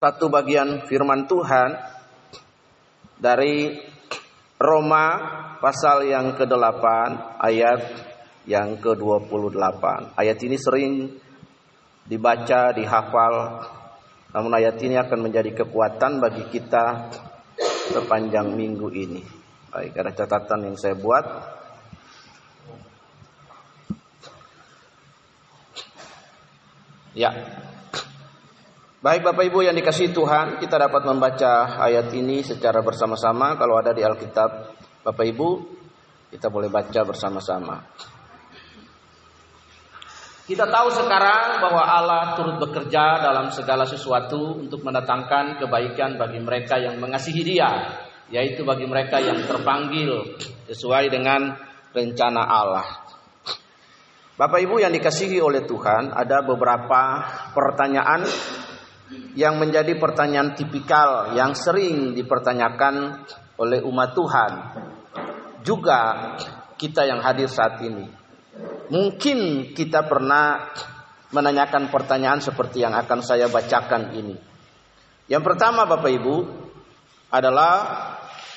satu bagian firman Tuhan dari Roma pasal yang ke-8 ayat yang ke-28. Ayat ini sering dibaca, dihafal, namun ayat ini akan menjadi kekuatan bagi kita sepanjang minggu ini. Baik, ada catatan yang saya buat. Ya, Baik Bapak Ibu yang dikasih Tuhan, kita dapat membaca ayat ini secara bersama-sama. Kalau ada di Alkitab Bapak Ibu, kita boleh baca bersama-sama. Kita tahu sekarang bahwa Allah turut bekerja dalam segala sesuatu untuk mendatangkan kebaikan bagi mereka yang mengasihi Dia, yaitu bagi mereka yang terpanggil sesuai dengan rencana Allah. Bapak Ibu yang dikasihi oleh Tuhan, ada beberapa pertanyaan yang menjadi pertanyaan tipikal yang sering dipertanyakan oleh umat Tuhan. Juga kita yang hadir saat ini. Mungkin kita pernah menanyakan pertanyaan seperti yang akan saya bacakan ini. Yang pertama Bapak Ibu adalah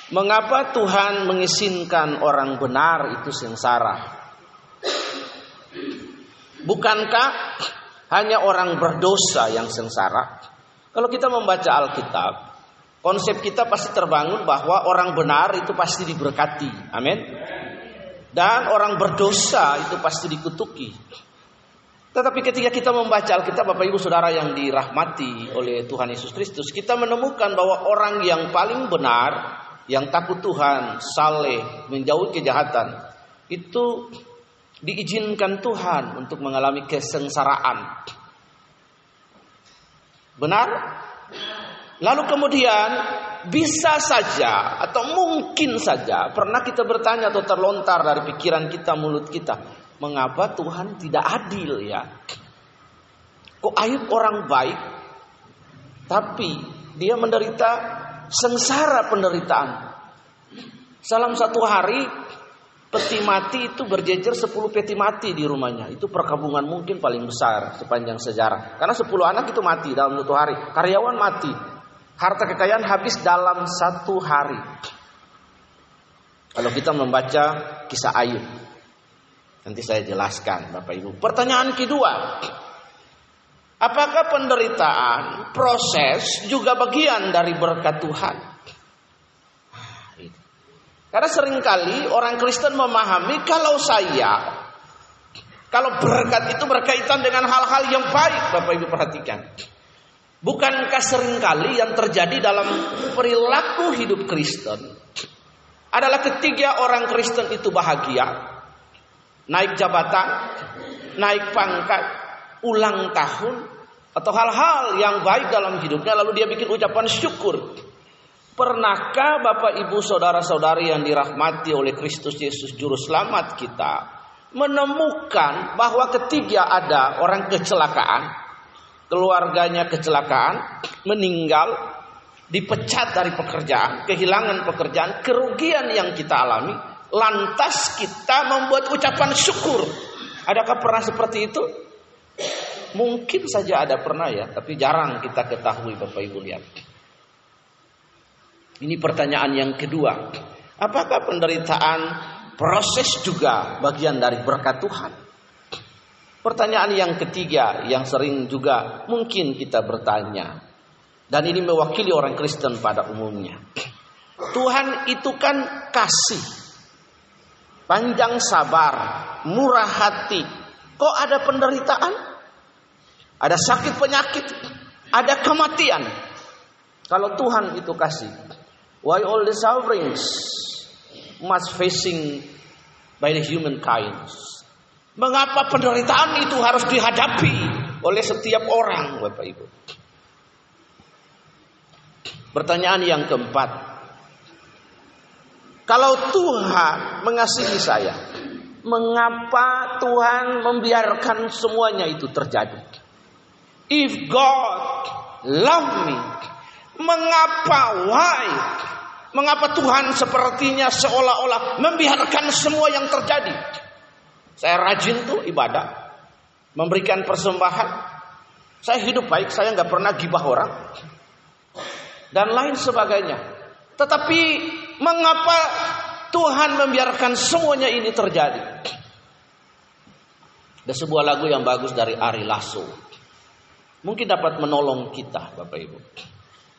mengapa Tuhan mengizinkan orang benar itu sengsara? Bukankah hanya orang berdosa yang sengsara? Kalau kita membaca Alkitab, konsep kita pasti terbangun bahwa orang benar itu pasti diberkati. Amin. Dan orang berdosa itu pasti dikutuki. Tetapi ketika kita membaca Alkitab, Bapak Ibu Saudara yang dirahmati oleh Tuhan Yesus Kristus, kita menemukan bahwa orang yang paling benar, yang takut Tuhan, saleh, menjauhi kejahatan, itu diizinkan Tuhan untuk mengalami kesengsaraan. Benar? Lalu kemudian bisa saja atau mungkin saja pernah kita bertanya atau terlontar dari pikiran kita, mulut kita, mengapa Tuhan tidak adil ya? Kok Ayub orang baik tapi dia menderita sengsara penderitaan. Salam satu hari peti mati itu berjejer 10 peti mati di rumahnya. Itu perkabungan mungkin paling besar sepanjang sejarah. Karena 10 anak itu mati dalam satu hari. Karyawan mati. Harta kekayaan habis dalam satu hari. Kalau kita membaca kisah Ayub. Nanti saya jelaskan Bapak Ibu. Pertanyaan kedua. Apakah penderitaan, proses juga bagian dari berkat Tuhan? Karena sering kali orang Kristen memahami kalau saya kalau berkat itu berkaitan dengan hal-hal yang baik, Bapak Ibu perhatikan. Bukankah sering kali yang terjadi dalam perilaku hidup Kristen adalah ketiga orang Kristen itu bahagia, naik jabatan, naik pangkat, ulang tahun, atau hal-hal yang baik dalam hidupnya, lalu dia bikin ucapan syukur. Pernahkah Bapak Ibu saudara-saudari yang dirahmati oleh Kristus Yesus juru selamat kita menemukan bahwa ketiga ada orang kecelakaan, keluarganya kecelakaan, meninggal, dipecat dari pekerjaan, kehilangan pekerjaan, kerugian yang kita alami, lantas kita membuat ucapan syukur. Adakah pernah seperti itu? Mungkin saja ada pernah ya, tapi jarang kita ketahui Bapak Ibu lihat. Ini pertanyaan yang kedua. Apakah penderitaan proses juga bagian dari berkat Tuhan? Pertanyaan yang ketiga yang sering juga mungkin kita bertanya. Dan ini mewakili orang Kristen pada umumnya. Tuhan itu kan kasih. Panjang sabar, murah hati. Kok ada penderitaan? Ada sakit penyakit, ada kematian. Kalau Tuhan itu kasih, Why all the sufferings must facing by the humankind? Mengapa penderitaan itu harus dihadapi oleh setiap orang, Bapak Ibu? Pertanyaan yang keempat. Kalau Tuhan mengasihi saya, mengapa Tuhan membiarkan semuanya itu terjadi? If God love me, mengapa why Mengapa Tuhan sepertinya seolah-olah membiarkan semua yang terjadi? Saya rajin tuh ibadah, memberikan persembahan. Saya hidup baik, saya nggak pernah gibah orang. dan lain sebagainya. Tetapi mengapa Tuhan membiarkan semuanya ini terjadi? Ada sebuah lagu yang bagus dari Ari Lasso. Mungkin dapat menolong kita, Bapak Ibu.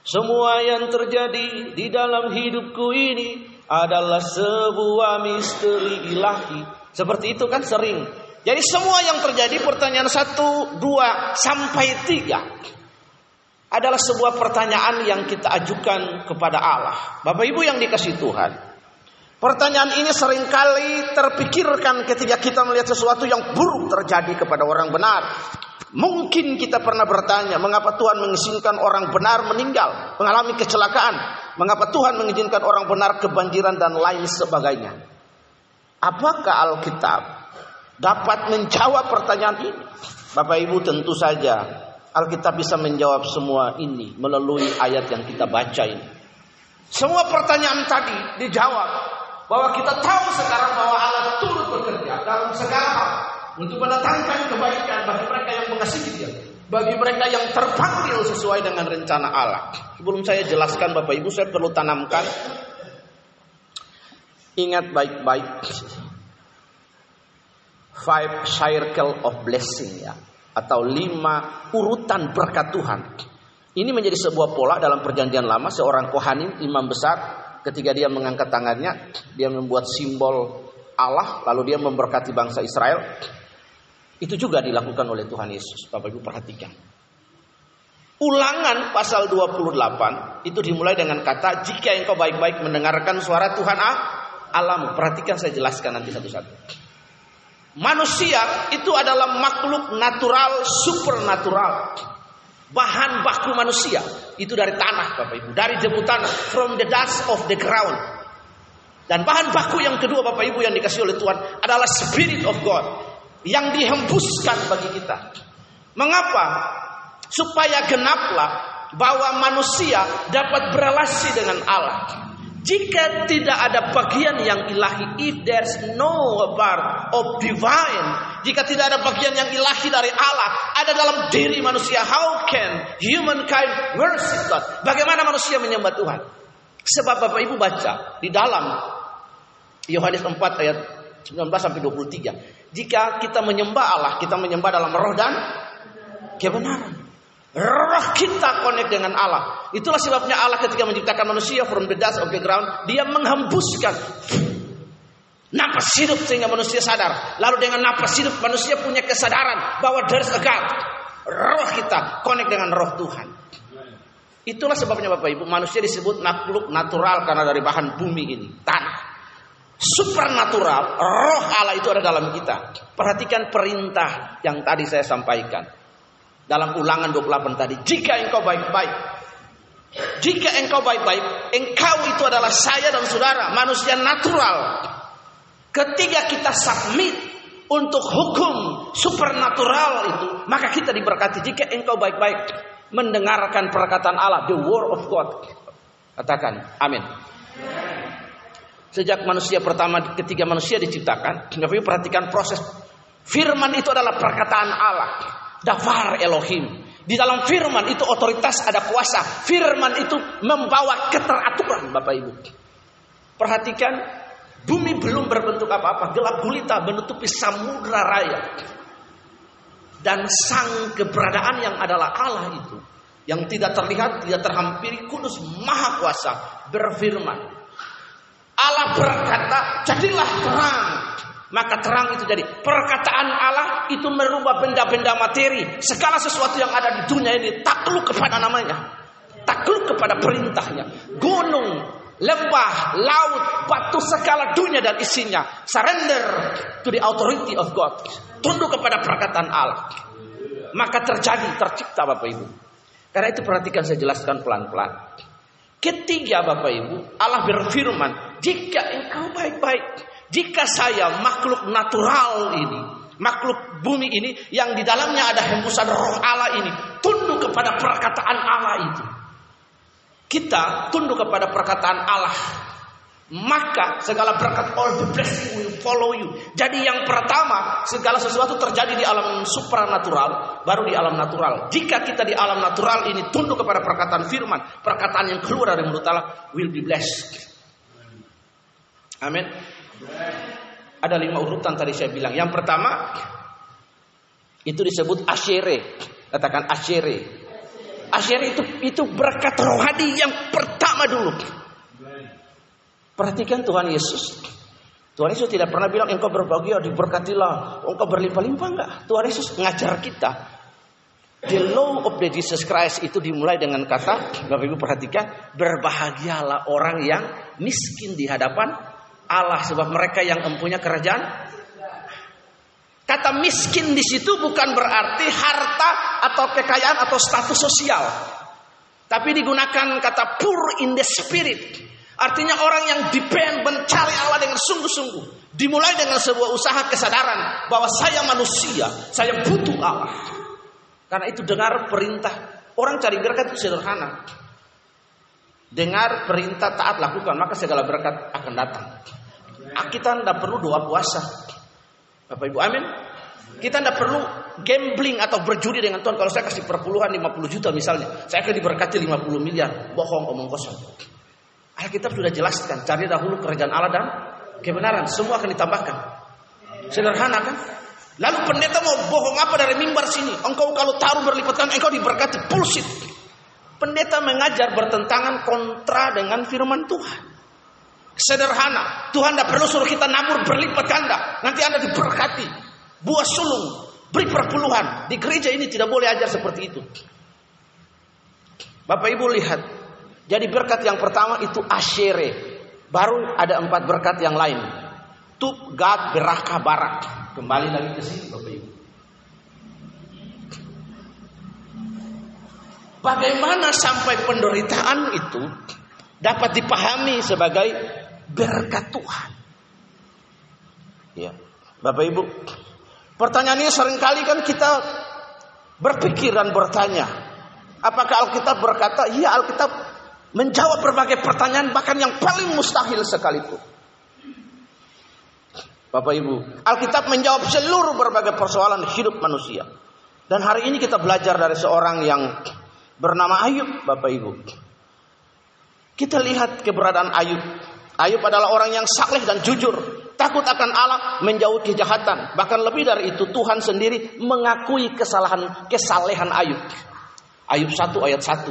Semua yang terjadi di dalam hidupku ini adalah sebuah misteri ilahi. Seperti itu kan sering. Jadi semua yang terjadi pertanyaan satu, dua, sampai tiga adalah sebuah pertanyaan yang kita ajukan kepada Allah. Bapak Ibu yang dikasih Tuhan. Pertanyaan ini sering kali terpikirkan ketika kita melihat sesuatu yang buruk terjadi kepada orang benar. Mungkin kita pernah bertanya, mengapa Tuhan mengizinkan orang benar meninggal, mengalami kecelakaan? Mengapa Tuhan mengizinkan orang benar kebanjiran dan lain sebagainya? Apakah Alkitab dapat menjawab pertanyaan ini? Bapak Ibu tentu saja Alkitab bisa menjawab semua ini melalui ayat yang kita baca ini. Semua pertanyaan tadi dijawab bahwa kita tahu sekarang bahwa Allah turut bekerja dalam segala hal untuk mendatangkan kebaikan bagi mereka yang mengasihi Dia, bagi mereka yang terpanggil sesuai dengan rencana Allah. Sebelum saya jelaskan Bapak Ibu, saya perlu tanamkan. Ingat baik-baik. Five circle of blessing ya. Atau lima urutan berkat Tuhan. Ini menjadi sebuah pola dalam perjanjian lama. Seorang kohanim imam besar ketika dia mengangkat tangannya dia membuat simbol Allah lalu dia memberkati bangsa Israel itu juga dilakukan oleh Tuhan Yesus. Bapak Ibu perhatikan. Ulangan pasal 28 itu dimulai dengan kata jika engkau baik-baik mendengarkan suara Tuhan ah, alamu. Perhatikan saya jelaskan nanti satu-satu. Manusia itu adalah makhluk natural, supernatural. Bahan baku manusia itu dari tanah, Bapak Ibu, dari debu tanah, from the dust of the ground. Dan bahan baku yang kedua Bapak Ibu yang dikasih oleh Tuhan adalah Spirit of God yang dihembuskan bagi kita. Mengapa? Supaya genaplah bahwa manusia dapat berelasi dengan Allah. Jika tidak ada bagian yang ilahi, if there's no part of divine, jika tidak ada bagian yang ilahi dari Allah, ada dalam diri manusia, how can humankind worship God? Bagaimana manusia menyembah Tuhan? Sebab Bapak Ibu baca di dalam Yohanes 4 ayat 19 sampai 23. Jika kita menyembah Allah, kita menyembah dalam roh dan kebenaran. Roh kita connect dengan Allah. Itulah sebabnya Allah ketika menciptakan manusia from the dust of the ground, dia menghembuskan napas hidup sehingga manusia sadar. Lalu dengan napas hidup manusia punya kesadaran bahwa there's a God. Roh kita connect dengan roh Tuhan. Itulah sebabnya Bapak Ibu manusia disebut makhluk natural karena dari bahan bumi ini, tanah supernatural, roh Allah itu ada dalam kita. Perhatikan perintah yang tadi saya sampaikan. Dalam ulangan 28 tadi. Jika engkau baik-baik. Jika engkau baik-baik. Engkau itu adalah saya dan saudara. Manusia natural. Ketika kita submit untuk hukum supernatural itu. Maka kita diberkati. Jika engkau baik-baik. Mendengarkan perkataan Allah. The word of God. Katakan. Amin. Sejak manusia pertama ketika manusia diciptakan, Bapak perhatikan proses firman itu adalah perkataan Allah. Dafar Elohim. Di dalam firman itu otoritas ada kuasa. Firman itu membawa keteraturan Bapak Ibu. Perhatikan bumi belum berbentuk apa-apa, gelap gulita menutupi samudra raya. Dan sang keberadaan yang adalah Allah itu yang tidak terlihat, tidak terhampiri, kudus, maha kuasa berfirman Allah berkata, jadilah terang. Maka terang itu jadi perkataan Allah itu merubah benda-benda materi. Segala sesuatu yang ada di dunia ini takluk kepada namanya. Takluk kepada perintahnya. Gunung, lembah, laut, batu segala dunia dan isinya. Surrender to the authority of God. Tunduk kepada perkataan Allah. Maka terjadi, tercipta Bapak Ibu. Karena itu perhatikan saya jelaskan pelan-pelan. Ketiga Bapak Ibu, Allah berfirman, jika engkau baik-baik, jika saya makhluk natural ini, makhluk bumi ini yang di dalamnya ada hembusan roh Allah ini, tunduk kepada perkataan Allah itu. Kita tunduk kepada perkataan Allah. maka segala berkat all the blessing will follow you. Jadi yang pertama, segala sesuatu terjadi di alam supranatural, baru di alam natural. Jika kita di alam natural ini tunduk kepada perkataan firman, perkataan yang keluar dari mulut Allah will be blessed. Amin. Ada lima urutan tadi saya bilang. Yang pertama itu disebut asyere. Katakan asyere. Asyere itu itu berkat rohani yang pertama dulu. Perhatikan Tuhan Yesus. Tuhan Yesus tidak pernah bilang engkau berbahagia diberkatilah, engkau berlimpah-limpah enggak. Tuhan Yesus ngajar kita. The law of the Jesus Christ itu dimulai dengan kata, Bapak Ibu perhatikan, berbahagialah orang yang miskin di hadapan Allah sebab mereka yang empunya kerajaan. Kata miskin di situ bukan berarti harta atau kekayaan atau status sosial. Tapi digunakan kata poor in the spirit. Artinya orang yang depend mencari Allah dengan sungguh-sungguh. Dimulai dengan sebuah usaha kesadaran bahwa saya manusia, saya butuh Allah. Karena itu dengar perintah. Orang cari berkat itu sederhana. Dengar perintah taat lakukan, maka segala berkat akan datang. Ah, kita tidak perlu doa puasa. Bapak Ibu, amin. Kita tidak perlu gambling atau berjudi dengan Tuhan. Kalau saya kasih perpuluhan 50 juta misalnya, saya akan diberkati 50 miliar. Bohong, omong kosong. Alkitab sudah jelaskan, cari dahulu kerajaan Allah dan kebenaran, semua akan ditambahkan. Sederhana kan? Lalu pendeta mau bohong apa dari mimbar sini? Engkau kalau taruh berlipat engkau diberkati. Bullshit. Pendeta mengajar bertentangan kontra dengan firman Tuhan. Sederhana. Tuhan tidak perlu suruh kita nabur berlipat ganda. Nanti Anda diberkati. Buah sulung. Beri perpuluhan. Di gereja ini tidak boleh ajar seperti itu. Bapak Ibu lihat. Jadi berkat yang pertama itu asyere. Baru ada empat berkat yang lain. Tub, gad, beraka, barak. Kembali lagi ke sini Bapak Ibu. Bagaimana sampai penderitaan itu dapat dipahami sebagai berkat Tuhan. Ya, Bapak Ibu, pertanyaan ini sering kali kan kita berpikir dan bertanya, apakah Alkitab berkata, iya Alkitab menjawab berbagai pertanyaan bahkan yang paling mustahil sekalipun. Bapak Ibu, Alkitab menjawab seluruh berbagai persoalan hidup manusia. Dan hari ini kita belajar dari seorang yang bernama Ayub, Bapak Ibu. Kita lihat keberadaan Ayub. Ayub adalah orang yang saleh dan jujur, takut akan Allah, menjauhi kejahatan. Bahkan lebih dari itu Tuhan sendiri mengakui kesalahan kesalehan Ayub. Ayub 1 ayat 1.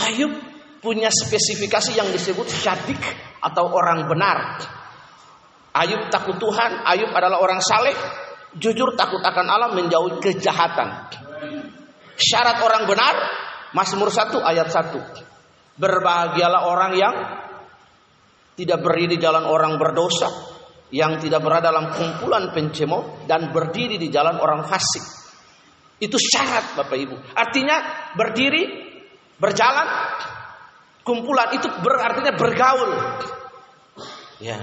Ayub punya spesifikasi yang disebut syadik atau orang benar. Ayub takut Tuhan, Ayub adalah orang saleh, jujur takut akan Allah, menjauhi kejahatan. Syarat orang benar, Mazmur 1 ayat 1. Berbahagialah orang yang tidak berdiri di jalan orang berdosa, yang tidak berada dalam kumpulan pencemooh dan berdiri di jalan orang fasik. Itu syarat Bapak Ibu. Artinya berdiri, berjalan, kumpulan itu berartinya bergaul. Ya.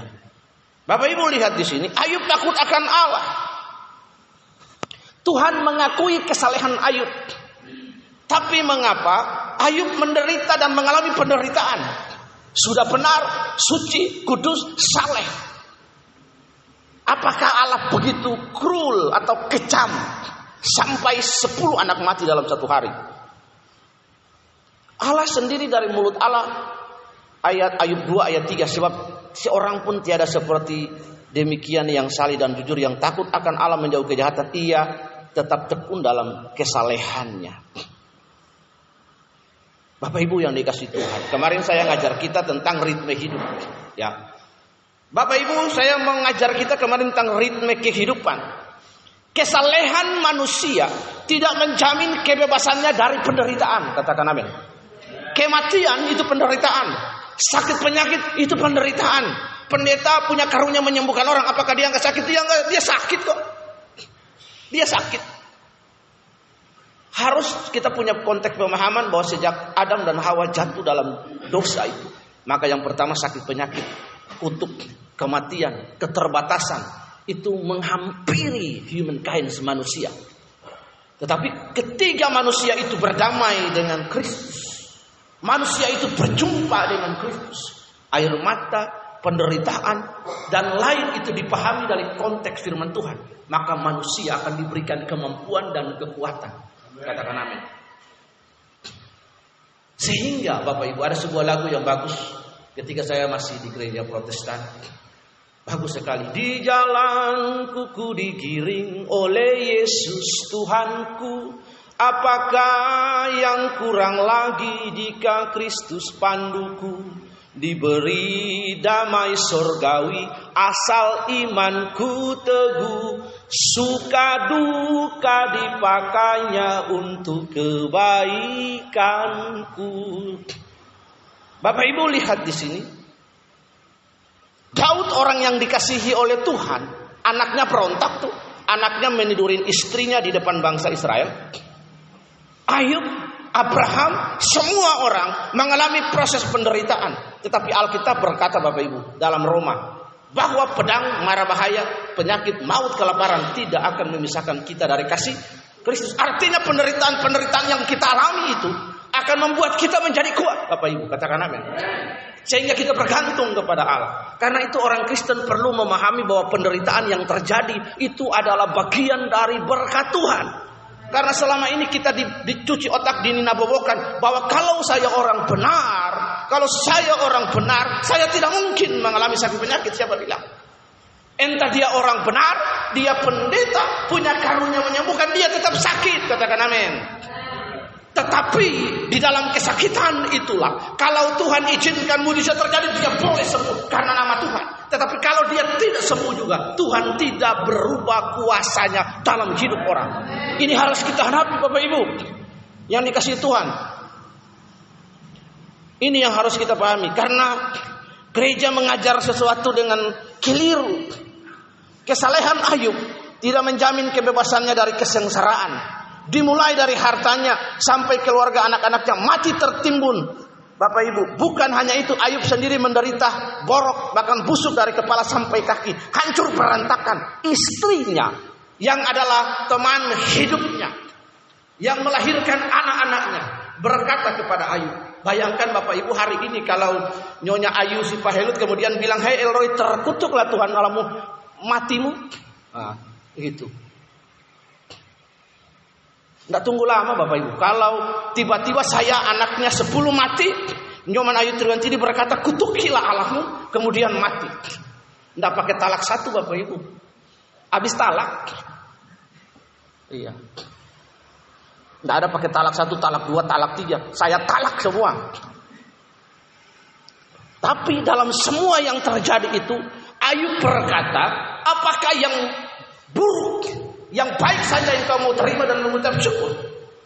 Bapak Ibu lihat di sini, Ayub takut akan Allah. Tuhan mengakui kesalehan Ayub. Tapi mengapa Ayub menderita dan mengalami penderitaan? Sudah benar, suci, kudus, saleh. Apakah Allah begitu cruel atau kejam sampai 10 anak mati dalam satu hari? Allah sendiri dari mulut Allah ayat Ayub 2 ayat 3 sebab seorang pun tiada seperti demikian yang salih dan jujur yang takut akan Allah menjauh kejahatan ia tetap tekun dalam kesalehannya. Bapak Ibu yang dikasih Tuhan. Kemarin saya ngajar kita tentang ritme hidup. Ya. Bapak Ibu saya mengajar kita kemarin tentang ritme kehidupan. Kesalehan manusia tidak menjamin kebebasannya dari penderitaan. Katakan amin. Kematian itu penderitaan. Sakit penyakit itu penderitaan. Pendeta punya karunia menyembuhkan orang. Apakah dia nggak sakit? Dia nggak. Dia sakit kok. Dia sakit. Harus kita punya konteks pemahaman bahwa sejak Adam dan Hawa jatuh dalam dosa itu. Maka yang pertama sakit penyakit, kutuk, kematian, keterbatasan. Itu menghampiri humankind manusia. Tetapi ketika manusia itu berdamai dengan Kristus. Manusia itu berjumpa dengan Kristus. air mata, penderitaan, dan lain itu dipahami dari konteks firman Tuhan, maka manusia akan diberikan kemampuan dan kekuatan. Katakan amin. Sehingga Bapak Ibu ada sebuah lagu yang bagus ketika saya masih di gereja Protestan. Bagus sekali. Di jalan kuku digiring oleh Yesus Tuhanku. Apakah yang kurang lagi jika Kristus panduku? Diberi damai surgawi asal imanku teguh Suka duka dipakainya untuk kebaikanku Bapak Ibu lihat di sini Daud orang yang dikasihi oleh Tuhan, anaknya berontak tuh, anaknya menidurin istrinya di depan bangsa Israel. Ayub, Abraham, semua orang mengalami proses penderitaan. Tetapi Alkitab berkata Bapak Ibu dalam Roma bahwa pedang, mara bahaya, penyakit, maut, kelaparan tidak akan memisahkan kita dari kasih Kristus. Artinya penderitaan-penderitaan yang kita alami itu akan membuat kita menjadi kuat. Bapak Ibu katakan amin. Sehingga kita bergantung kepada Allah. Karena itu orang Kristen perlu memahami bahwa penderitaan yang terjadi itu adalah bagian dari berkat Tuhan. Karena selama ini kita dicuci otak dininabobokan bahwa kalau saya orang benar, kalau saya orang benar, saya tidak mungkin mengalami sakit penyakit. Siapa bilang? Entah dia orang benar, dia pendeta, punya karunia menyembuhkan, dia tetap sakit. Katakan amin. Tetapi di dalam kesakitan itulah kalau Tuhan izinkan mujizat terjadi dia boleh sembuh karena nama Tuhan. Tetapi kalau dia tidak sembuh juga Tuhan tidak berubah kuasanya dalam hidup orang. Ini harus kita hadapi Bapak Ibu yang dikasih Tuhan. Ini yang harus kita pahami karena gereja mengajar sesuatu dengan keliru. Kesalehan Ayub tidak menjamin kebebasannya dari kesengsaraan. Dimulai dari hartanya sampai keluarga anak-anaknya mati tertimbun. Bapak Ibu, bukan hanya itu Ayub sendiri menderita borok bahkan busuk dari kepala sampai kaki, hancur berantakan. Istrinya yang adalah teman hidupnya yang melahirkan anak-anaknya berkata kepada Ayub, Bayangkan Bapak Ibu hari ini kalau Nyonya Ayu si Pahelut kemudian bilang, Hei Elroy terkutuklah Tuhan alamu matimu. Nah, gitu. Tidak tunggu lama Bapak Ibu. Kalau tiba-tiba saya anaknya sepuluh mati, Nyoman Ayu Triwantini berkata, kutukilah Allahmu, kemudian mati. Tidak pakai talak satu Bapak Ibu. Habis talak. Iya. Tidak ada pakai talak satu, talak dua, talak tiga. Saya talak semua. Tapi dalam semua yang terjadi itu, Ayub berkata, apakah yang buruk yang baik saja yang kamu terima dan mengucap syukur.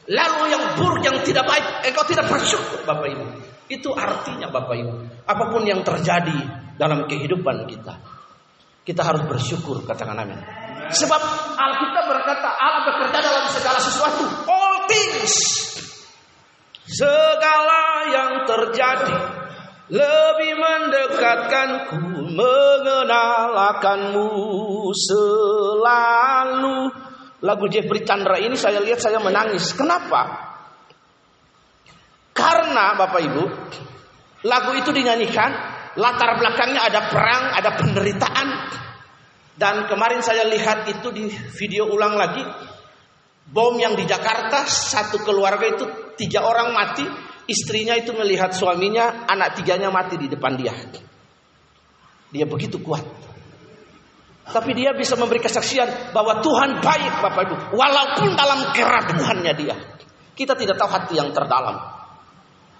Lalu yang buruk yang tidak baik engkau tidak bersyukur Bapak Ibu. Itu artinya Bapak Ibu. Apa pun yang terjadi dalam kehidupan kita. Kita harus bersyukur katakan amin. Sebab Alkitab berkata Allah bekerja dalam segala sesuatu. All things. Segala yang terjadi lebih mendekatkanku mengenal akanmu selalu. Lagu Jeffrey Chandra ini saya lihat saya menangis. Kenapa? Karena Bapak Ibu, lagu itu dinyanyikan, latar belakangnya ada perang, ada penderitaan. Dan kemarin saya lihat itu di video ulang lagi, bom yang di Jakarta, satu keluarga itu tiga orang mati, istrinya itu melihat suaminya, anak tiganya mati di depan dia. Dia begitu kuat. Tapi dia bisa memberi kesaksian bahwa Tuhan baik Bapak Ibu. Walaupun dalam keraguannya dia. Kita tidak tahu hati yang terdalam.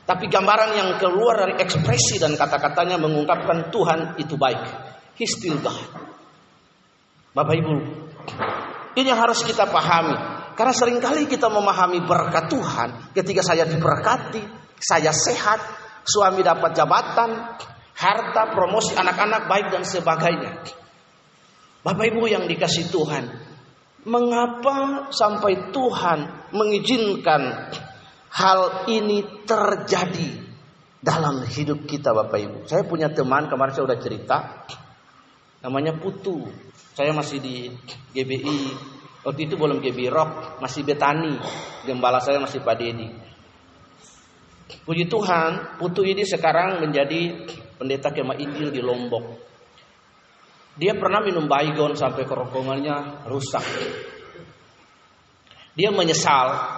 Tapi gambaran yang keluar dari ekspresi dan kata-katanya mengungkapkan Tuhan itu baik. He still God. Bapak Ibu. Ini yang harus kita pahami. Karena sering kali kita memahami berkat Tuhan. Ketika saya diberkati, saya sehat, suami dapat jabatan, harta, promosi anak-anak baik dan sebagainya. Bapak Ibu yang dikasih Tuhan, mengapa sampai Tuhan mengizinkan hal ini terjadi dalam hidup kita Bapak Ibu? Saya punya teman kemarin saya sudah cerita, namanya Putu. Saya masih di GBI, waktu itu belum GBI Rock, masih Betani, gembala saya masih Pak Dedi. Puji Tuhan, Putu ini sekarang menjadi pendeta kemah Injil di Lombok. Dia pernah minum baygon sampai kerongkongannya rusak. Dia menyesal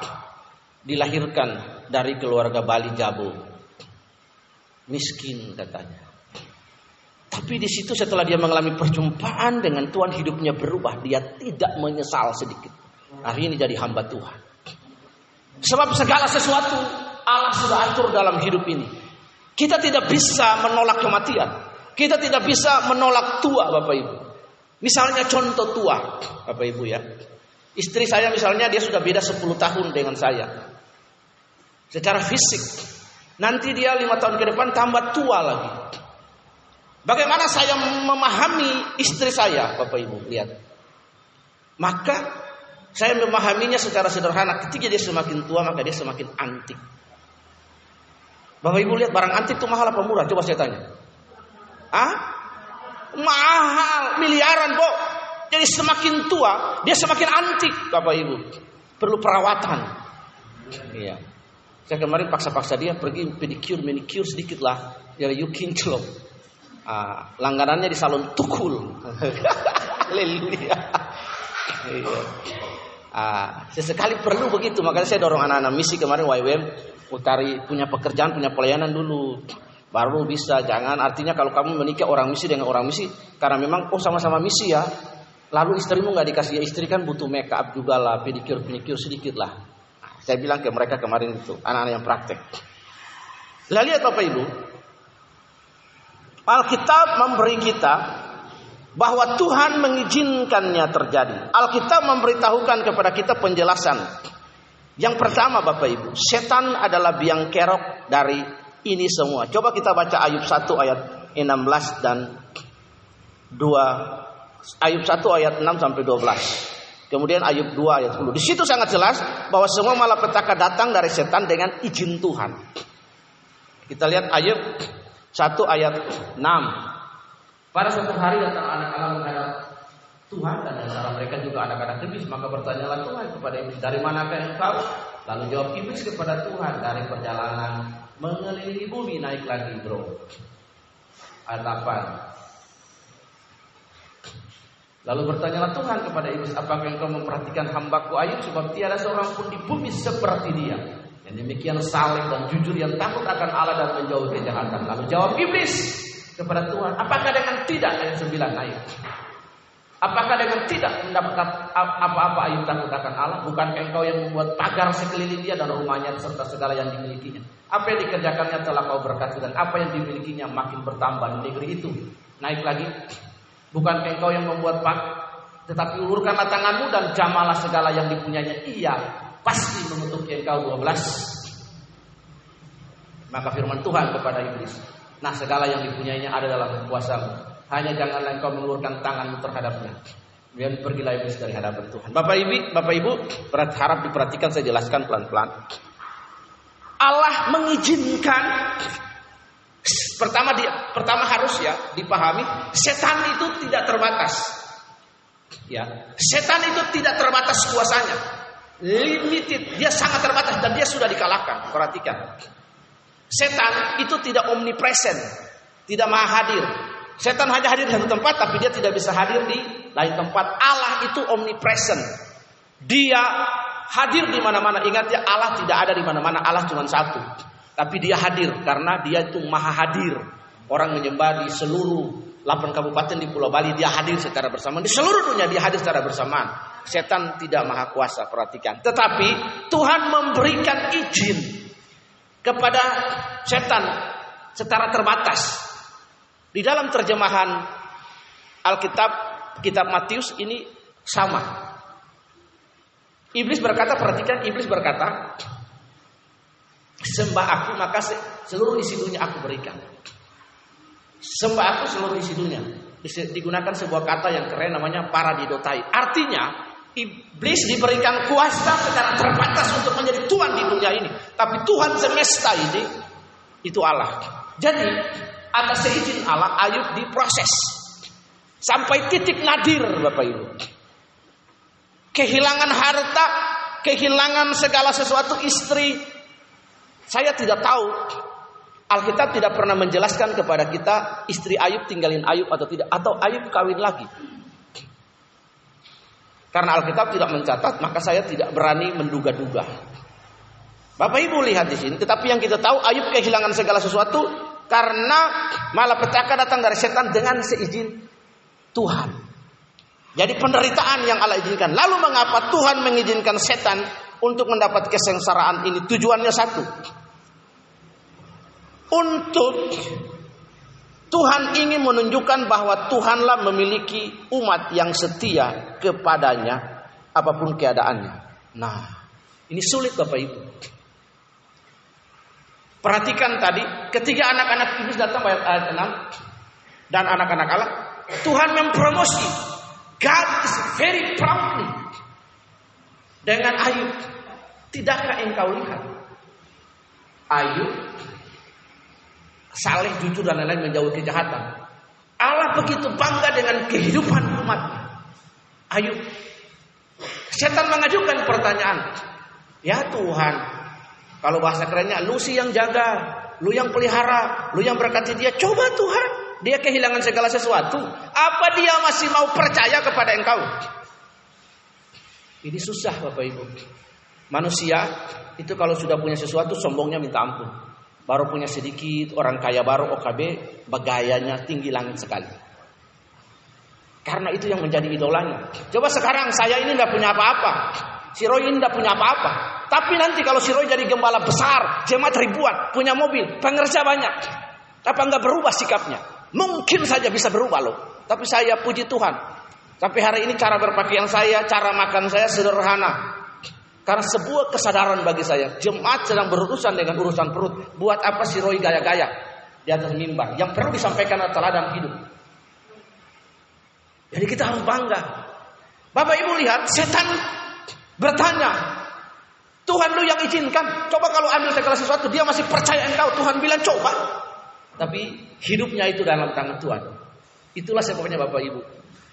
dilahirkan dari keluarga Bali Jabu. Miskin katanya. Tapi di situ setelah dia mengalami perjumpaan dengan Tuhan hidupnya berubah. Dia tidak menyesal sedikit. Hari ini jadi hamba Tuhan. Sebab segala sesuatu Allah sudah atur dalam hidup ini. Kita tidak bisa menolak kematian. Kita tidak bisa menolak tua Bapak Ibu. Misalnya contoh tua Bapak Ibu ya. Istri saya misalnya dia sudah beda 10 tahun dengan saya. Secara fisik. Nanti dia lima tahun ke depan tambah tua lagi. Bagaimana saya memahami istri saya, Bapak Ibu, lihat. Maka saya memahaminya secara sederhana. Ketika dia semakin tua, maka dia semakin antik. Bapak Ibu lihat barang antik itu mahal apa murah? Coba saya tanya. Ah? Mahal, miliaran, Bu. Jadi semakin tua, dia semakin antik, Bapak Ibu. Perlu perawatan. Iya. Saya kemarin paksa-paksa dia pergi pedicure, manicure sedikit lah. You kinclop. Ah, langganannya di salon tukul. Iya. Ah, sesekali perlu begitu, makanya saya dorong anak-anak misi kemarin YWM utari punya pekerjaan, punya pelayanan dulu. Baru bisa, jangan artinya kalau kamu menikah orang misi dengan orang misi karena memang oh sama-sama misi ya. Lalu istrimu nggak dikasih ya istri kan butuh make up juga lah, pedicure pedicure sedikit lah. Saya bilang ke mereka kemarin itu anak-anak yang praktek. Lihat Bapak Ibu, Alkitab memberi kita bahwa Tuhan mengizinkannya terjadi. Alkitab memberitahukan kepada kita penjelasan. Yang pertama Bapak Ibu, setan adalah biang kerok dari ini semua. Coba kita baca Ayub 1 ayat 16 dan 2 Ayub 1 ayat 6 sampai 12. Kemudian Ayub 2 ayat 10. Di situ sangat jelas bahwa semua malapetaka datang dari setan dengan izin Tuhan. Kita lihat Ayub 1 ayat 6. Pada suatu hari datang anak Allah menghadap Tuhan dan antara mereka juga anak-anak iblis. Maka bertanyalah Tuhan kepada iblis dari manakah engkau? Lalu jawab iblis kepada Tuhan dari perjalanan mengelilingi bumi naik lagi bro. Ayat 8 lalu bertanyalah Tuhan kepada iblis apakah engkau memperhatikan hambaku Ayub? Sebab tiada seorang pun di bumi seperti dia yang demikian saleh dan jujur yang takut akan Allah dan menjauhi kejahatan lalu jawab iblis kepada Tuhan apakah dengan tidak ayat 9 ayat Apakah dengan tidak mendapatkan apa-apa Ayub takut akan Allah? Bukan engkau yang membuat pagar sekeliling dia dan rumahnya serta segala yang dimilikinya? Apa yang dikerjakannya telah kau berkati dan apa yang dimilikinya makin bertambah di negeri itu? Naik lagi. Bukan engkau yang membuat pak, tetapi ulurkanlah tanganmu dan jamalah segala yang dipunyainya. Iya, pasti mengutuk engkau 12. Maka firman Tuhan kepada iblis, nah segala yang dipunyainya ada dalam kuasamu hanya janganlah engkau mengulurkan tanganmu terhadapnya. Kemudian pergilah iblis dari hadapan Tuhan. Bapak Ibu, Bapak Ibu, harap diperhatikan saya jelaskan pelan-pelan. Allah mengizinkan pertama dia pertama harus ya dipahami setan itu tidak terbatas. Ya, setan itu tidak terbatas kuasanya. Limited, dia sangat terbatas dan dia sudah dikalahkan. Perhatikan. Setan itu tidak omnipresent, tidak maha hadir. Setan hanya hadir di satu tempat tapi dia tidak bisa hadir di lain tempat. Allah itu omnipresent. Dia hadir di mana-mana. Ingat ya Allah tidak ada di mana-mana. Allah cuma satu. Tapi dia hadir karena dia itu maha hadir. Orang menyembah di seluruh 8 kabupaten di Pulau Bali dia hadir secara bersamaan. Di seluruh dunia dia hadir secara bersamaan. Setan tidak maha kuasa, perhatikan. Tetapi Tuhan memberikan izin kepada setan secara terbatas. Di dalam terjemahan Alkitab kitab Matius ini sama. Iblis berkata, perhatikan iblis berkata, sembah aku maka seluruh isi dunia aku berikan. Sembah aku seluruh dunia. Digunakan sebuah kata yang keren namanya paradidotai. Artinya iblis diberikan kuasa secara terbatas untuk menjadi Tuhan di dunia ini. Tapi Tuhan semesta ini itu Allah. Jadi atas seizin Allah Ayub diproses sampai titik nadir Bapak Ibu. Kehilangan harta, kehilangan segala sesuatu istri. Saya tidak tahu Alkitab tidak pernah menjelaskan kepada kita istri Ayub tinggalin Ayub atau tidak atau Ayub kawin lagi. Karena Alkitab tidak mencatat, maka saya tidak berani menduga-duga. Bapak Ibu lihat di sini, tetapi yang kita tahu Ayub kehilangan segala sesuatu karena malapetaka datang dari setan dengan seizin Tuhan. Jadi penderitaan yang Allah izinkan. Lalu mengapa Tuhan mengizinkan setan untuk mendapat kesengsaraan ini? Tujuannya satu untuk Tuhan ingin menunjukkan bahwa Tuhanlah memiliki umat yang setia kepadanya apa pun keadaannya. Nah, ini sulit Bapak Ibu. Perhatikan tadi ketika anak-anak iblis datang ayat 6 dan anak-anak Allah, Tuhan mempromosi. God is very proudly dengan Ayub. Tidakkah engkau lihat? Ayub saleh, jujur dan lain-lain menjauhi kejahatan. Allah begitu bangga dengan kehidupan umatnya. Ayo, setan mengajukan pertanyaan. Ya Tuhan, kalau bahasa kerennya, lu sih yang jaga, lu yang pelihara, lu yang berkati dia. Coba Tuhan, dia kehilangan segala sesuatu. Apa dia masih mau percaya kepada engkau? Ini susah Bapak Ibu. Manusia itu kalau sudah punya sesuatu sombongnya minta ampun. Baru punya sedikit, orang kaya baru OKB, begayanya tinggi langit sekali. Karena itu yang menjadi idolanya. Coba sekarang saya ini tidak punya apa-apa. Si Roy ini tidak punya apa-apa. Tapi nanti kalau si Roy jadi gembala besar, jemaat ribuan, punya mobil, pengerja banyak. Apa enggak berubah sikapnya? Mungkin saja bisa berubah loh. Tapi saya puji Tuhan. Sampai hari ini cara berpakaian saya, cara makan saya sederhana. Karena sebuah kesadaran bagi saya, jemaat sedang berurusan dengan urusan perut. Buat apa si Roy gaya-gaya di atas mimbar? Yang perlu disampaikan adalah teladan hidup. Jadi kita harus bangga. Bapak Ibu lihat, setan bertanya, Tuhan lu yang izinkan. Coba kalau ambil segala sesuatu, dia masih percaya engkau. Tuhan bilang coba. Tapi hidupnya itu dalam tangan Tuhan. Itulah sebabnya Bapak Ibu.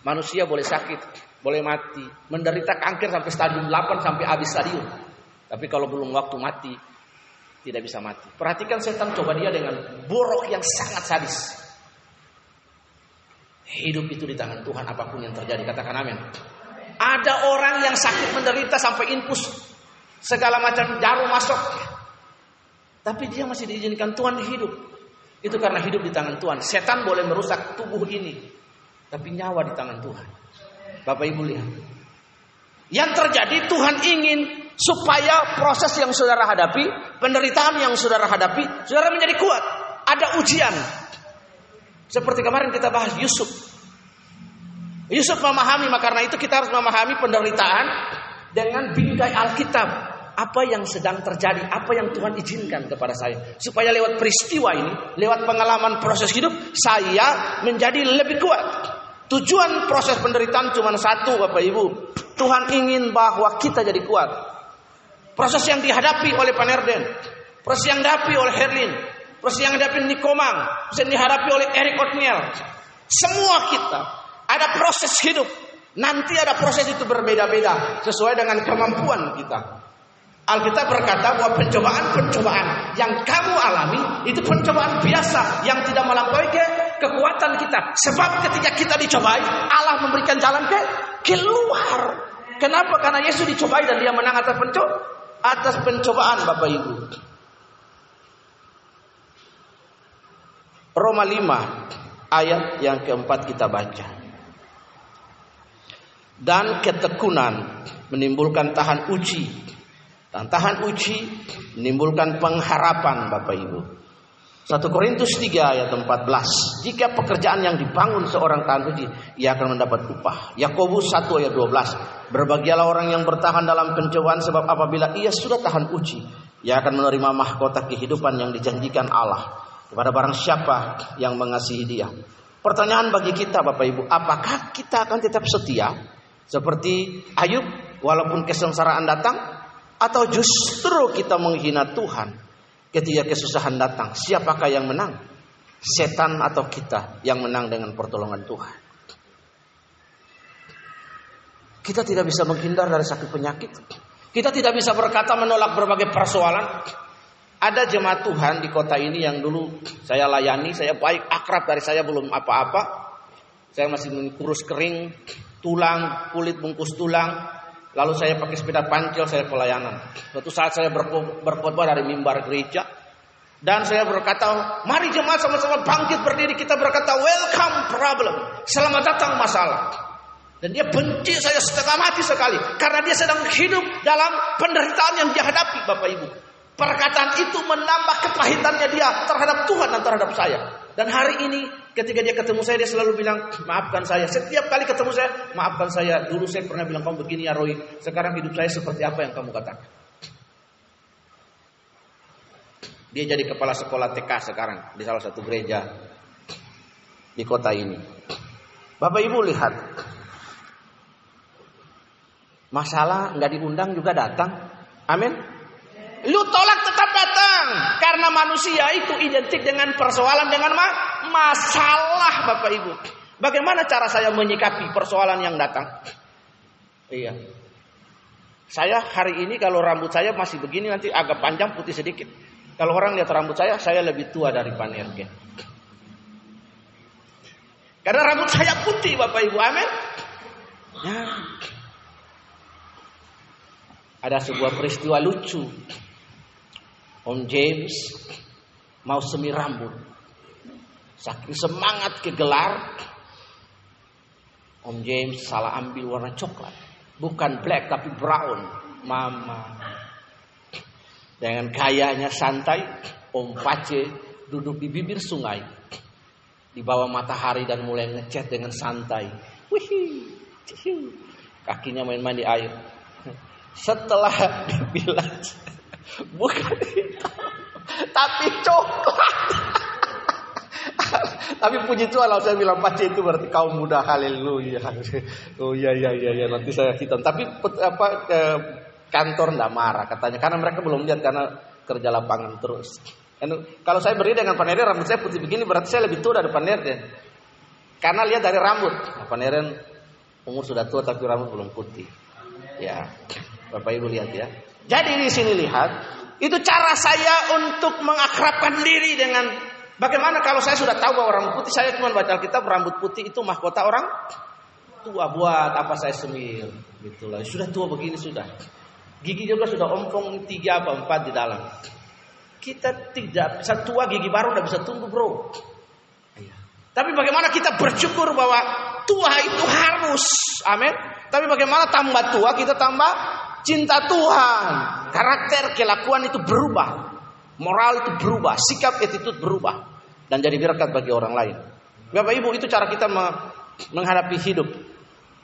Manusia boleh sakit, boleh mati, menderita kanker sampai stadium 8 sampai habis stadium. Tapi kalau belum waktu mati, tidak bisa mati. Perhatikan setan coba dia dengan borok yang sangat sadis. Hidup itu di tangan Tuhan apa pun yang terjadi. Katakan amin. Ada orang yang sakit menderita sampai infus. Segala macam jarum masuk. Tapi dia masih diizinkan Tuhan hidup. Itu karena hidup di tangan Tuhan. Setan boleh merusak tubuh ini. Tapi nyawa di tangan Tuhan. Bapak Ibu lihat. Yang terjadi Tuhan ingin supaya proses yang saudara hadapi, penderitaan yang saudara hadapi, saudara menjadi kuat. Ada ujian. Seperti kemarin kita bahas Yusuf. Yusuf memahami, maka karena itu kita harus memahami penderitaan dengan bingkai Alkitab. Apa yang sedang terjadi, apa yang Tuhan izinkan kepada saya. Supaya lewat peristiwa ini, lewat pengalaman proses hidup, saya menjadi lebih kuat. Tujuan proses penderitaan cuma satu Bapak Ibu. Tuhan ingin bahwa kita jadi kuat. Proses yang dihadapi oleh Panerden. Proses yang dihadapi oleh Herlin. Proses yang dihadapi Nikomang. Proses yang dihadapi oleh Eric Otniel. Semua kita ada proses hidup. Nanti ada proses itu berbeda-beda. Sesuai dengan kemampuan kita. Alkitab berkata bahwa pencobaan-pencobaan yang kamu alami itu pencobaan biasa yang tidak melampaui ke kekuatan kita. Sebab ketika kita dicobai, Allah memberikan jalan ke keluar. Kenapa? Karena Yesus dicobai dan dia menang atas atas pencobaan Bapak Ibu. Roma 5 ayat yang keempat kita baca. Dan ketekunan menimbulkan tahan uji. Dan tahan uji menimbulkan pengharapan Bapak Ibu. 1 Korintus 3 ayat 14. Jika pekerjaan yang dibangun seorang tahan uji, ia akan mendapat upah. Yakobus 1 ayat 12. Berbahagialah orang yang bertahan dalam pencobaan sebab apabila ia sudah tahan uji, ia akan menerima mahkota kehidupan yang dijanjikan Allah kepada barang siapa yang mengasihi dia. Pertanyaan bagi kita Bapak Ibu, apakah kita akan tetap setia seperti Ayub walaupun kesengsaraan datang atau justru kita menghina Tuhan ketika kesusahan datang? Siapakah yang menang? Setan atau kita yang menang dengan pertolongan Tuhan? Kita tidak bisa menghindar dari sakit penyakit. Kita tidak bisa berkata menolak berbagai persoalan. ada jemaat Tuhan di kota ini yang dulu saya layani, saya baik, akrab dari saya belum apa-apa. Saya masih kurus kering, tulang, kulit bungkus tulang. Lalu saya pakai sepeda pancel, saya pelayanan. Suatu saat saya berkhotbah dari mimbar gereja. Dan saya berkata, mari jemaat sama-sama bangkit berdiri. Kita berkata, welcome problem. Selamat datang masalah. Dan dia benci saya setengah mati sekali. Karena dia sedang hidup dalam penderitaan yang dia hadapi Bapak Ibu. Perkataan itu menambah kepahitannya dia terhadap Tuhan dan terhadap saya. Dan hari ini ketika dia ketemu saya dia selalu bilang maafkan saya. Setiap kali ketemu saya maafkan saya. Dulu saya pernah bilang kamu begini ya Roy. Sekarang hidup saya seperti apa yang kamu katakan. Dia jadi kepala sekolah TK sekarang di salah satu gereja di kota ini. Bapak Ibu lihat. Masalah nggak diundang juga datang. Amin. Lu tolak tetap karena manusia itu identik dengan persoalan dengan ma masalah Bapak Ibu. Bagaimana cara saya menyikapi persoalan yang datang? Iya. Saya hari ini kalau rambut saya masih begini nanti agak panjang putih sedikit. Kalau orang lihat rambut saya, saya lebih tua dari Pan RG. Karena rambut saya putih Bapak Ibu, amin. Ya. Ada sebuah peristiwa lucu Om James mau semi rambut. Saking semangat kegelar, Om James salah ambil warna coklat. Bukan black tapi brown. Mama. Dengan kayanya santai, Om Pace duduk di bibir sungai. Di bawah matahari dan mulai ngecat dengan santai. Wih, kakinya main-main di air. Setelah dibilang Bukan tapi coklat. tapi puji Tuhan kalau saya bilang pace itu berarti kaum muda haleluya. Oh iya iya iya ya, nanti saya hitam. Tapi apa ke kantor ndak marah katanya karena mereka belum lihat karena kerja lapangan terus. Kalau saya berdiri dengan Paneren rambut saya putih begini berarti saya lebih tua dari Paneren. Karena lihat dari rambut. Nah, Paneren umur sudah tua tapi rambut belum putih. Ya. Bapak Ibu lihat ya. Jadi di sini lihat, itu cara saya untuk mengakrabkan diri dengan bagaimana kalau saya sudah tahu bahwa orang putih saya cuma baca Alkitab rambut putih itu mahkota orang tua buat apa saya semir gitulah sudah tua begini sudah. Gigi juga sudah ompong tiga apa empat di dalam. Kita tidak bisa tua gigi baru udah bisa tumbuh bro. Iya. tapi bagaimana kita bersyukur bahwa tua itu harus. Amin. Tapi bagaimana tambah tua kita tambah cinta Tuhan. Karakter, kelakuan itu berubah. Moral itu berubah, sikap attitude berubah dan jadi berkat bagi orang lain. Bapak Ibu, itu cara kita menghadapi hidup.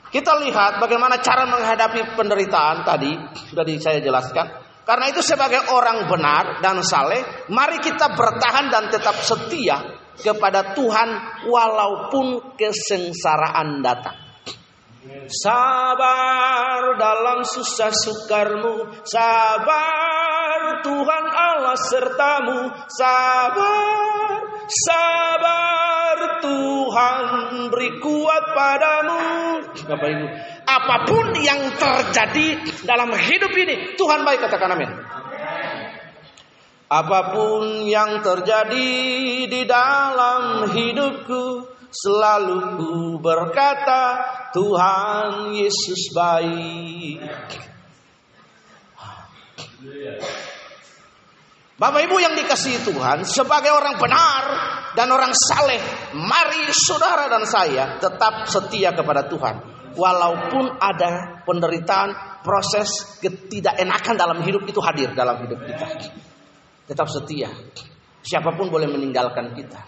Kita lihat bagaimana cara menghadapi penderitaan tadi sudah saya jelaskan. Karena itu sebagai orang benar dan saleh, mari kita bertahan dan tetap setia kepada Tuhan walaupun kesengsaraan datang. Sabar dalam susah sukarmu. Sabar Tuhan Allah sertamu. Sabar Sabar Tuhan beri kuat padamu. Bapak Ibu Apa pun yang terjadi dalam hidup ini Tuhan baik katakan amin. Apa pun yang terjadi di dalam hidupku Selalu ku berkata Tuhan Yesus baik. Bapak Ibu yang dikasihi Tuhan, sebagai orang benar dan orang saleh, mari saudara dan saya tetap setia kepada Tuhan. Walaupun ada penderitaan, proses ketidakenakan dalam hidup itu hadir dalam hidup kita. Tetap setia. Siapa pun boleh meninggalkan kita.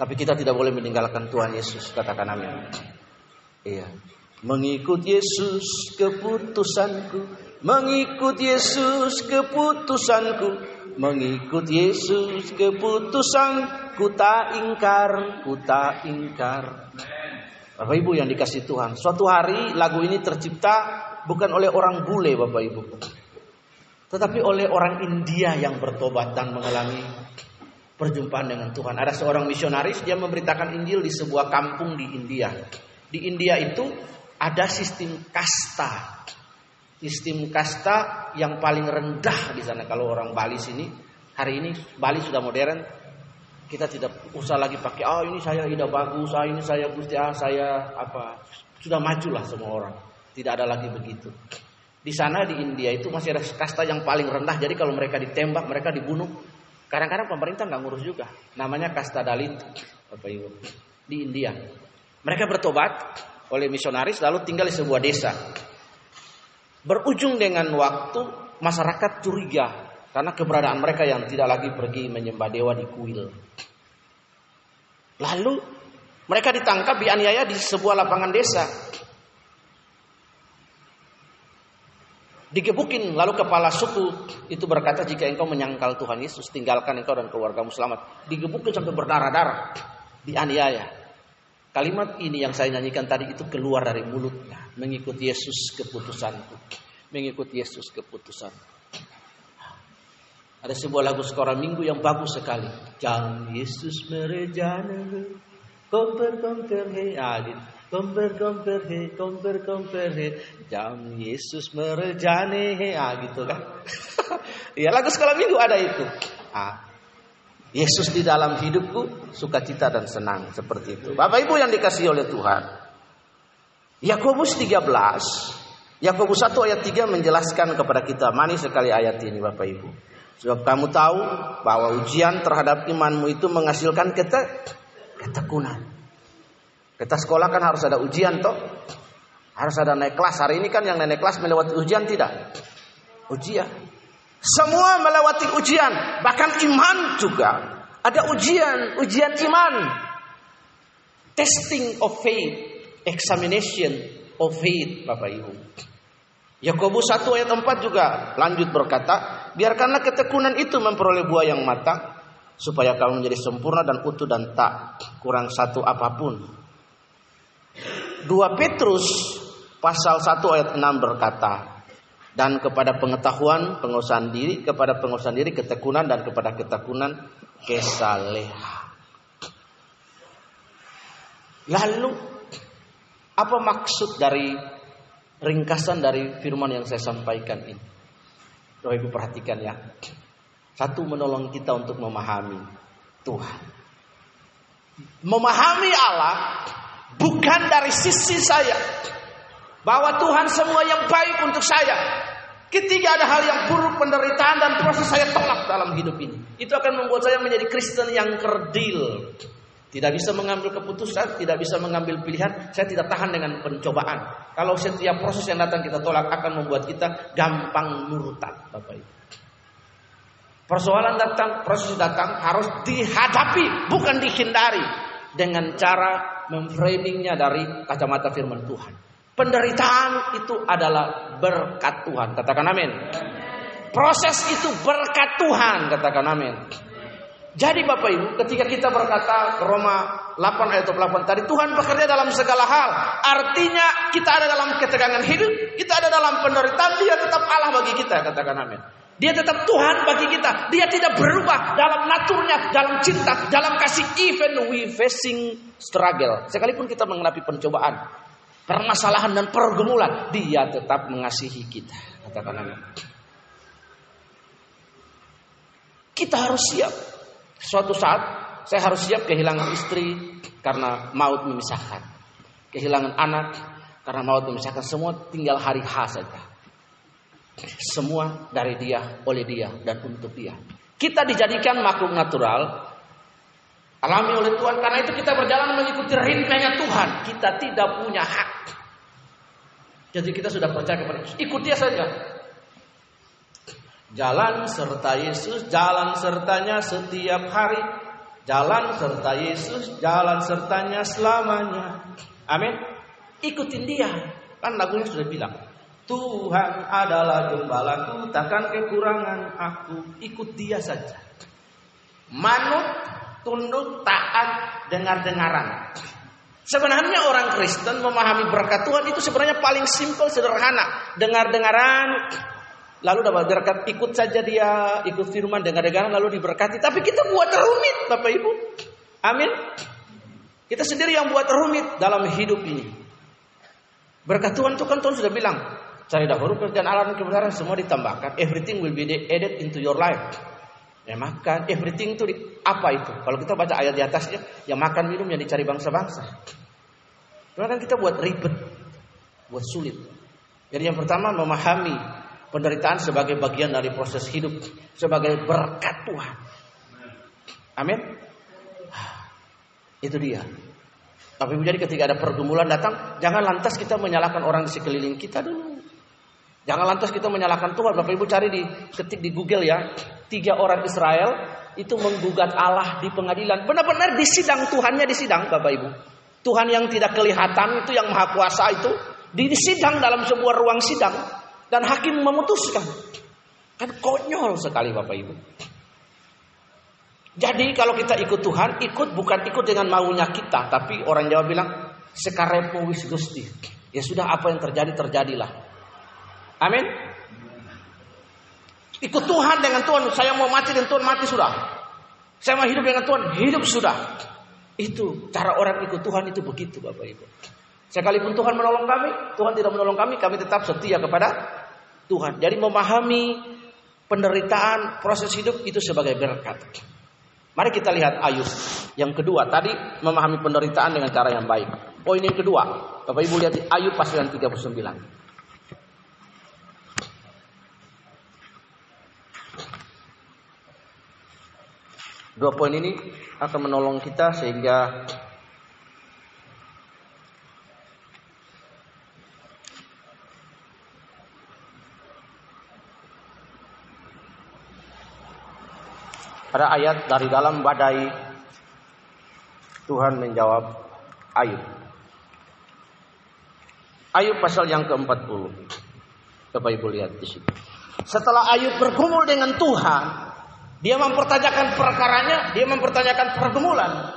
Tapi kita tidak boleh meninggalkan Tuhan Yesus. Katakan amin. Iya. Mengikut Yesus keputusanku. Mengikut Yesus keputusanku. Mengikut Yesus keputusan ku tak ingkar, ku tak ingkar. Bapak Ibu yang dikasih Tuhan, suatu hari lagu ini tercipta bukan oleh orang bule Bapak Ibu. Tetapi oleh orang India yang bertobat dan mengalami perjumpaan dengan Tuhan. Ada seorang misionaris dia memberitakan Injil di sebuah kampung di India. Di India itu ada sistem kasta. Sistem kasta yang paling rendah di sana kalau orang Bali sini Hari ini Bali sudah modern. Kita tidak usah lagi pakai oh ini saya ida bagus, ah ini saya Gusti ah saya apa. Sudah majulah semua orang. Tidak ada lagi begitu. Di sana di India itu masih ada kasta yang paling rendah. Jadi kalau mereka ditembak, mereka dibunuh. Kadang-kadang pemerintah nggak ngurus juga. Namanya kasta Dalit, Bapak Ibu. Di India. Mereka bertobat oleh misionaris lalu tinggal di sebuah desa. Berujung dengan waktu masyarakat curiga karena keberadaan mereka yang tidak lagi pergi menyembah dewa di kuil. Lalu mereka ditangkap dianiaya di sebuah lapangan desa. Digebukin lalu kepala suku itu berkata jika engkau menyangkal Tuhan Yesus tinggalkan engkau dan keluargamu selamat. Digebukin sampai berdarah-darah, dianiaya. Kalimat ini yang saya nyanyikan tadi itu keluar dari mulutnya, mengikut Yesus keputusanku. Mengikut Yesus keputusanku. Ada sebuah lagu sekolah minggu yang bagus sekali. Jangan Yesus merejana, komper komper he, gitu. komper komper he, komper komper he. Jangan Yesus merejane he, ah, gitu kan. ya lagu sekolah minggu ada itu. Ah, Yesus di dalam hidupku sukacita dan senang seperti itu. Bapak Ibu yang dikasih oleh Tuhan. Yakobus 13 Yakobus 1 ayat 3 menjelaskan kepada kita manis sekali ayat ini Bapak Ibu. Sebab kamu tahu bahwa ujian terhadap imanmu itu menghasilkan kete ketekunan. Kita sekolah kan harus ada ujian toh. Harus ada naik kelas. Hari ini kan yang naik kelas melewati ujian tidak? Ujian. Semua melewati ujian. Bahkan iman juga. Ada ujian. Ujian iman. Testing of faith. Examination of faith Bapak Ibu. Yakobus 1 ayat 4 juga lanjut berkata, biarkanlah ketekunan itu memperoleh buah yang matang supaya kamu menjadi sempurna dan utuh dan tak kurang satu apa pun. 2 Petrus pasal 1 ayat 6 berkata, dan kepada pengetahuan pengusahaan diri, kepada pengusahaan diri ketekunan dan kepada ketekunan kesalehan. Lalu apa maksud dari ringkasan dari firman yang saya sampaikan ini. Bapak Ibu perhatikan ya. Satu menolong kita untuk memahami Tuhan. Memahami Allah bukan dari sisi saya. Bahwa Tuhan semua yang baik untuk saya. Ketika ada hal yang buruk, penderitaan dan proses saya tolak dalam hidup ini. Itu akan membuat saya menjadi Kristen yang kerdil. Tidak bisa mengambil keputusan, tidak bisa mengambil pilihan. Saya tidak tahan dengan pencobaan. Kalau setiap proses yang datang kita tolak akan membuat kita gampang murtad, Bapak Ibu. Persoalan datang, proses datang harus dihadapi, bukan dihindari dengan cara memframingnya dari kacamata firman Tuhan. Penderitaan itu adalah berkat Tuhan. Katakan amin. Proses itu berkat Tuhan. Katakan amin. Jadi Bapak Ibu, ketika kita berkata Roma 8 ayat 28 tadi Tuhan bekerja dalam segala hal. Artinya kita ada dalam ketegangan hidup, kita ada dalam penderitaan, dia tetap Allah bagi kita, katakan amin. Dia tetap Tuhan bagi kita. Dia tidak berubah dalam naturnya, dalam cinta, dalam kasih even we facing struggle. Sekalipun kita menghadapi pencobaan, permasalahan dan pergumulan, dia tetap mengasihi kita. Katakan amin. Kita harus siap Suatu saat saya harus siap kehilangan istri karena maut memisahkan. Kehilangan anak karena maut memisahkan. Semua tinggal hari H saja. Semua dari dia, oleh dia, dan untuk dia. Kita dijadikan makhluk natural. Alami oleh Tuhan. Karena itu kita berjalan mengikuti rintangan Tuhan. Kita tidak punya hak. Jadi kita sudah percaya kepada Yesus. Ikut dia saja. Jalan serta Yesus, jalan sertanya setiap hari. Jalan serta Yesus, jalan sertanya selamanya. Amin. Ikutin dia. Kan lagunya sudah bilang. Tuhan adalah gembalaku, takkan kekurangan aku. Ikut dia saja. Manut, tunduk, taat, dengar-dengaran. Sebenarnya orang Kristen memahami berkat Tuhan itu sebenarnya paling simpel, sederhana. Dengar-dengaran, Lalu dapat berkat ikut saja dia, ikut firman dengar-dengar lalu diberkati. Tapi kita buat rumit Bapak Ibu. Amin. Kita sendiri yang buat rumit dalam hidup ini. Berkat Tuhan itu kan Tuhan sudah bilang, cari dahulu kerjaan Allah dan kebenaran semua ditambahkan. Everything will be added into your life. Ya makan, everything itu apa itu? Kalau kita baca ayat di atasnya, yang makan minum yang dicari bangsa-bangsa. Karena kan kita buat ribet, buat sulit. Jadi yang pertama memahami penderitaan sebagai bagian dari proses hidup, sebagai berkat Tuhan. Amin. Itu dia. Tapi menjadi ketika ada pergumulan datang, jangan lantas kita menyalahkan orang di sekeliling kita dulu. Jangan lantas kita menyalahkan Tuhan. Bapak Ibu cari di ketik di Google ya, tiga orang Israel itu menggugat Allah di pengadilan. Benar-benar di sidang Tuhannya di sidang, Bapak Ibu. Tuhan yang tidak kelihatan itu yang maha kuasa itu di sidang dalam sebuah ruang sidang dan hakim memutuskan. Kan konyol sekali Bapak Ibu. Jadi kalau kita ikut Tuhan, ikut bukan ikut dengan maunya kita, tapi orang Jawa bilang sekarepo wis gusti. Ya sudah apa yang terjadi terjadilah. Amin. Ikut Tuhan dengan Tuhan, saya mau mati dengan Tuhan mati sudah. Saya mau hidup dengan Tuhan, hidup sudah. Itu cara orang ikut Tuhan itu begitu Bapak Ibu. Sekalipun Tuhan menolong kami, Tuhan tidak menolong kami, kami tetap setia kepada Tuhan. Jadi memahami penderitaan, proses hidup itu sebagai berkat. Mari kita lihat Ayub yang kedua. Tadi memahami penderitaan dengan cara yang baik. Poin yang kedua. Bapak Ibu lihat Ayub pasal 39. Dua poin ini akan menolong kita sehingga Ada ayat dari dalam badai Tuhan menjawab Ayub. Ayub pasal yang ke-40. Bapak Ibu lihat di sini. Setelah Ayub bergumul dengan Tuhan, dia mempertanyakan perkaranya, dia mempertanyakan pergumulan.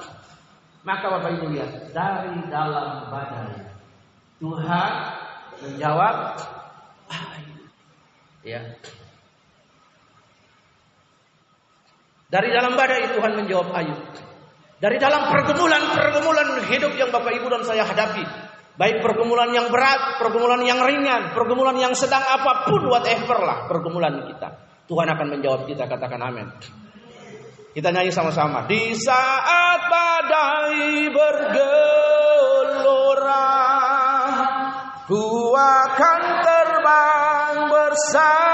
Maka Bapak Ibu lihat, dari dalam badai Tuhan menjawab. Ya, Dari dalam badai Tuhan menjawab Ayub. Dari dalam pergumulan-pergumulan hidup yang Bapak Ibu dan saya hadapi. Baik pergumulan yang berat, pergumulan yang ringan, pergumulan yang sedang apa pun whatever lah pergumulan kita. Tuhan akan menjawab kita katakan amin. Kita nyanyi sama-sama. Di saat badai bergelora, ku akan terbang bersama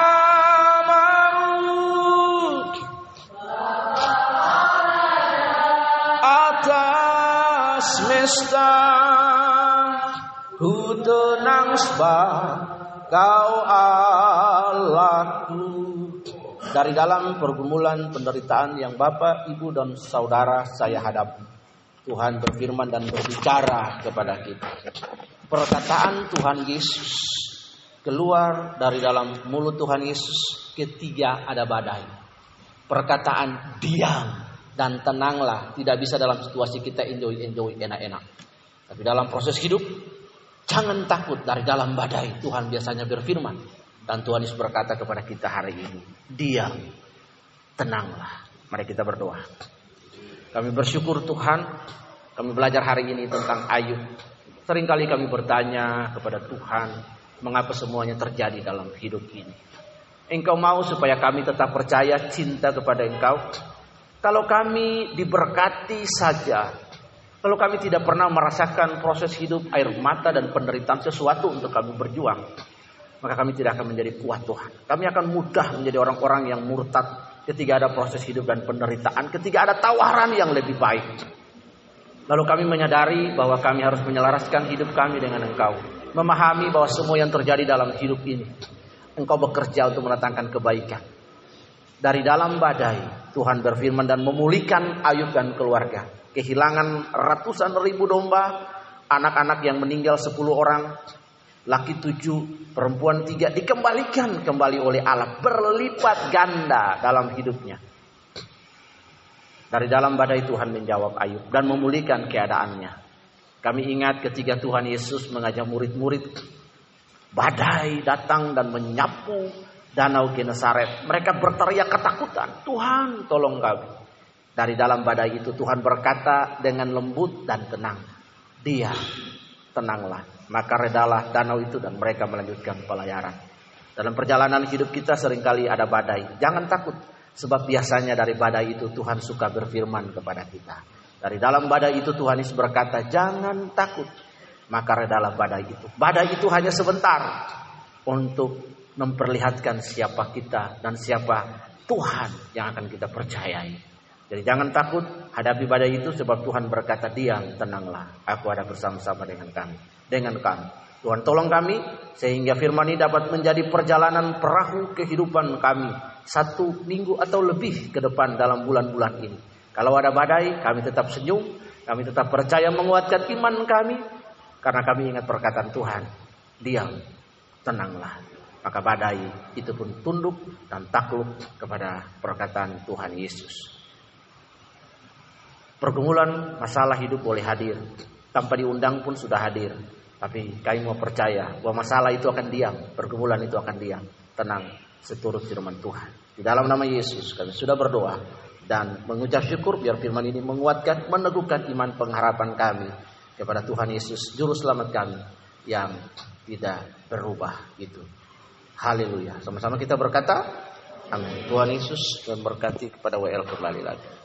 semesta Ku tenang kau Allahku Dari dalam pergumulan penderitaan yang Bapak, Ibu, dan Saudara saya hadapi Tuhan berfirman dan berbicara kepada kita Perkataan Tuhan Yesus keluar dari dalam mulut Tuhan Yesus ketika ada badai. Perkataan diam dan tenanglah. Tidak bisa dalam situasi kita enjoy enjoy enak-enak. Tapi dalam proses hidup jangan takut dari dalam badai. Tuhan biasanya berfirman dan Tuhan Yesus berkata kepada kita hari ini, diam, tenanglah. Mari kita berdoa. Kami bersyukur Tuhan, kami belajar hari ini tentang Ayub. Seringkali kami bertanya kepada Tuhan, mengapa semuanya terjadi dalam hidup ini. Engkau mau supaya kami tetap percaya cinta kepada Engkau, kalau kami diberkati saja, kalau kami tidak pernah merasakan proses hidup air mata dan penderitaan sesuatu untuk kami berjuang, maka kami tidak akan menjadi kuat Tuhan. Kami akan mudah menjadi orang-orang yang murtad ketika ada proses hidup dan penderitaan, ketika ada tawaran yang lebih baik. Lalu kami menyadari bahwa kami harus menyelaraskan hidup kami dengan Engkau. Memahami bahwa semua yang terjadi dalam hidup ini, Engkau bekerja untuk mendatangkan kebaikan. Dari dalam badai, Tuhan berfirman dan memulihkan Ayub dan keluarga. Kehilangan ratusan ribu domba, anak-anak yang meninggal sepuluh orang, laki tujuh, perempuan tiga, dikembalikan kembali oleh Allah. Berlipat ganda dalam hidupnya. Dari dalam badai Tuhan menjawab Ayub dan memulihkan keadaannya. Kami ingat ketika Tuhan Yesus mengajak murid-murid badai datang dan menyapu danau Genesaret. Mereka berteriak ketakutan. Tuhan tolong kami. Dari dalam badai itu Tuhan berkata dengan lembut dan tenang. Dia tenanglah. Maka redalah danau itu dan mereka melanjutkan pelayaran. Dalam perjalanan hidup kita sering kali ada badai. Jangan takut. Sebab biasanya dari badai itu Tuhan suka berfirman kepada kita. Dari dalam badai itu Tuhan Yesus berkata, jangan takut. Maka redalah badai itu. Badai itu hanya sebentar untuk memperlihatkan siapa kita dan siapa Tuhan yang akan kita percayai. Jadi jangan takut hadapi badai itu sebab Tuhan berkata diam, tenanglah. Aku ada bersama-sama dengan kami. Dengan kami. Tuhan tolong kami sehingga firman ini dapat menjadi perjalanan perahu kehidupan kami. Satu minggu atau lebih ke depan dalam bulan-bulan ini. Kalau ada badai kami tetap senyum. Kami tetap percaya menguatkan iman kami. Karena kami ingat perkataan Tuhan. Diam, tenanglah. Maka badai itu pun tunduk dan takluk kepada perkataan Tuhan Yesus. Pergumulan masalah hidup boleh hadir. Tanpa diundang pun sudah hadir. Tapi kami mau percaya bahwa masalah itu akan diam. Pergumulan itu akan diam. Tenang seturut firman Tuhan. Di dalam nama Yesus kami sudah berdoa. Dan mengucap syukur biar firman ini menguatkan, meneguhkan iman pengharapan kami. Kepada Tuhan Yesus, Juru Selamat kami. Yang tidak berubah gitu. Haleluya. Sama-sama kita berkata, Amin. Tuhan Yesus memberkati kepada WL kembali lagi.